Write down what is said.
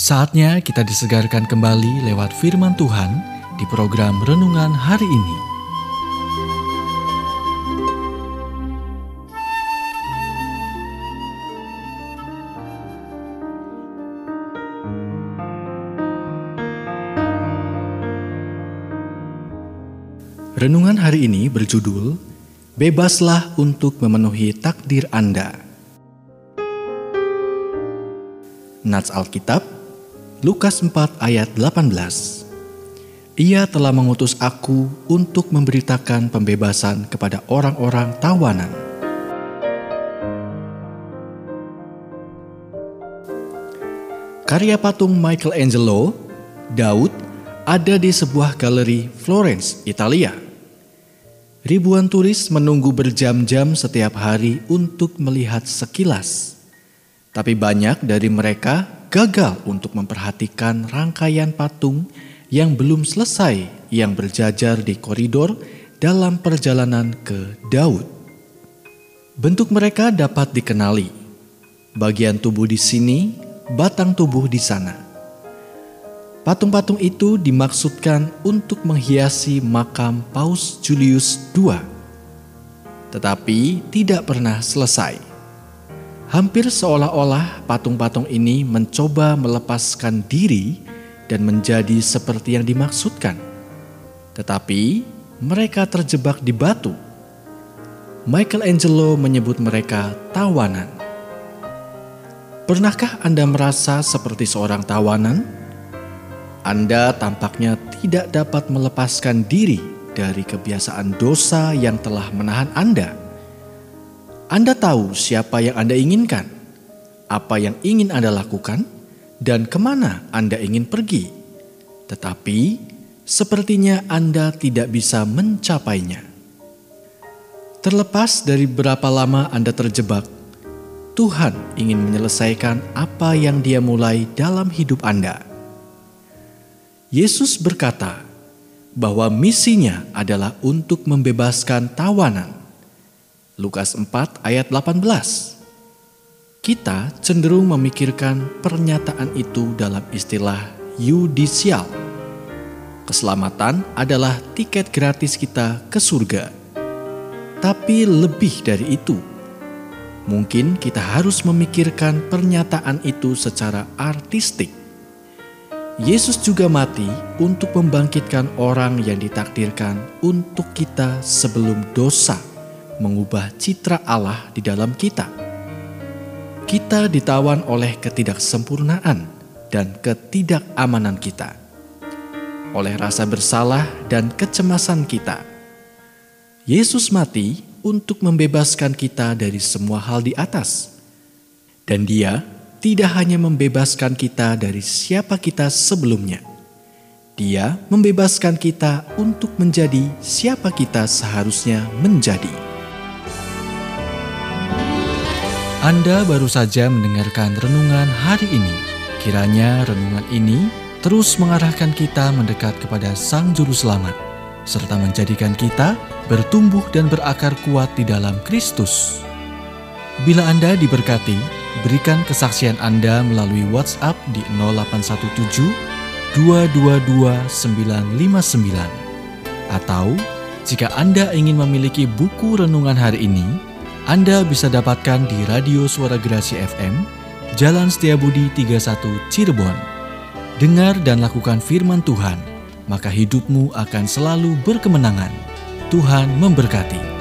Saatnya kita disegarkan kembali lewat firman Tuhan di program renungan hari ini. Renungan hari ini berjudul Bebaslah untuk memenuhi takdir Anda. Nats Alkitab Lukas 4 ayat 18 Ia telah mengutus aku untuk memberitakan pembebasan kepada orang-orang tawanan. Karya patung Michelangelo, Daud, ada di sebuah galeri Florence, Italia. Ribuan turis menunggu berjam-jam setiap hari untuk melihat sekilas. Tapi banyak dari mereka gagal untuk memperhatikan rangkaian patung yang belum selesai yang berjajar di koridor dalam perjalanan ke Daud. Bentuk mereka dapat dikenali. Bagian tubuh di sini, batang tubuh di sana. Patung-patung itu dimaksudkan untuk menghiasi makam Paus Julius II, tetapi tidak pernah selesai. Hampir seolah-olah patung-patung ini mencoba melepaskan diri dan menjadi seperti yang dimaksudkan. Tetapi mereka terjebak di batu. Michelangelo menyebut mereka tawanan. Pernahkah Anda merasa seperti seorang tawanan? Anda tampaknya tidak dapat melepaskan diri dari kebiasaan dosa yang telah menahan Anda anda tahu siapa yang Anda inginkan, apa yang ingin Anda lakukan, dan ke mana Anda ingin pergi. Tetapi sepertinya Anda tidak bisa mencapainya. Terlepas dari berapa lama Anda terjebak, Tuhan ingin menyelesaikan apa yang Dia mulai dalam hidup Anda. Yesus berkata bahwa misinya adalah untuk membebaskan tawanan Lukas 4 ayat 18. Kita cenderung memikirkan pernyataan itu dalam istilah yudisial. Keselamatan adalah tiket gratis kita ke surga. Tapi lebih dari itu, mungkin kita harus memikirkan pernyataan itu secara artistik. Yesus juga mati untuk membangkitkan orang yang ditakdirkan untuk kita sebelum dosa mengubah citra Allah di dalam kita. Kita ditawan oleh ketidaksempurnaan dan ketidakamanan kita, oleh rasa bersalah dan kecemasan kita. Yesus mati untuk membebaskan kita dari semua hal di atas, dan Dia tidak hanya membebaskan kita dari siapa kita sebelumnya. Dia membebaskan kita untuk menjadi siapa kita seharusnya menjadi. Anda baru saja mendengarkan renungan hari ini. Kiranya renungan ini terus mengarahkan kita mendekat kepada Sang Juru Selamat, serta menjadikan kita bertumbuh dan berakar kuat di dalam Kristus. Bila Anda diberkati, berikan kesaksian Anda melalui WhatsApp di 0817 222 959. Atau, jika Anda ingin memiliki buku renungan hari ini, anda bisa dapatkan di Radio Suara Gerasi FM, Jalan Setiabudi 31 Cirebon. Dengar dan lakukan firman Tuhan, maka hidupmu akan selalu berkemenangan. Tuhan memberkati.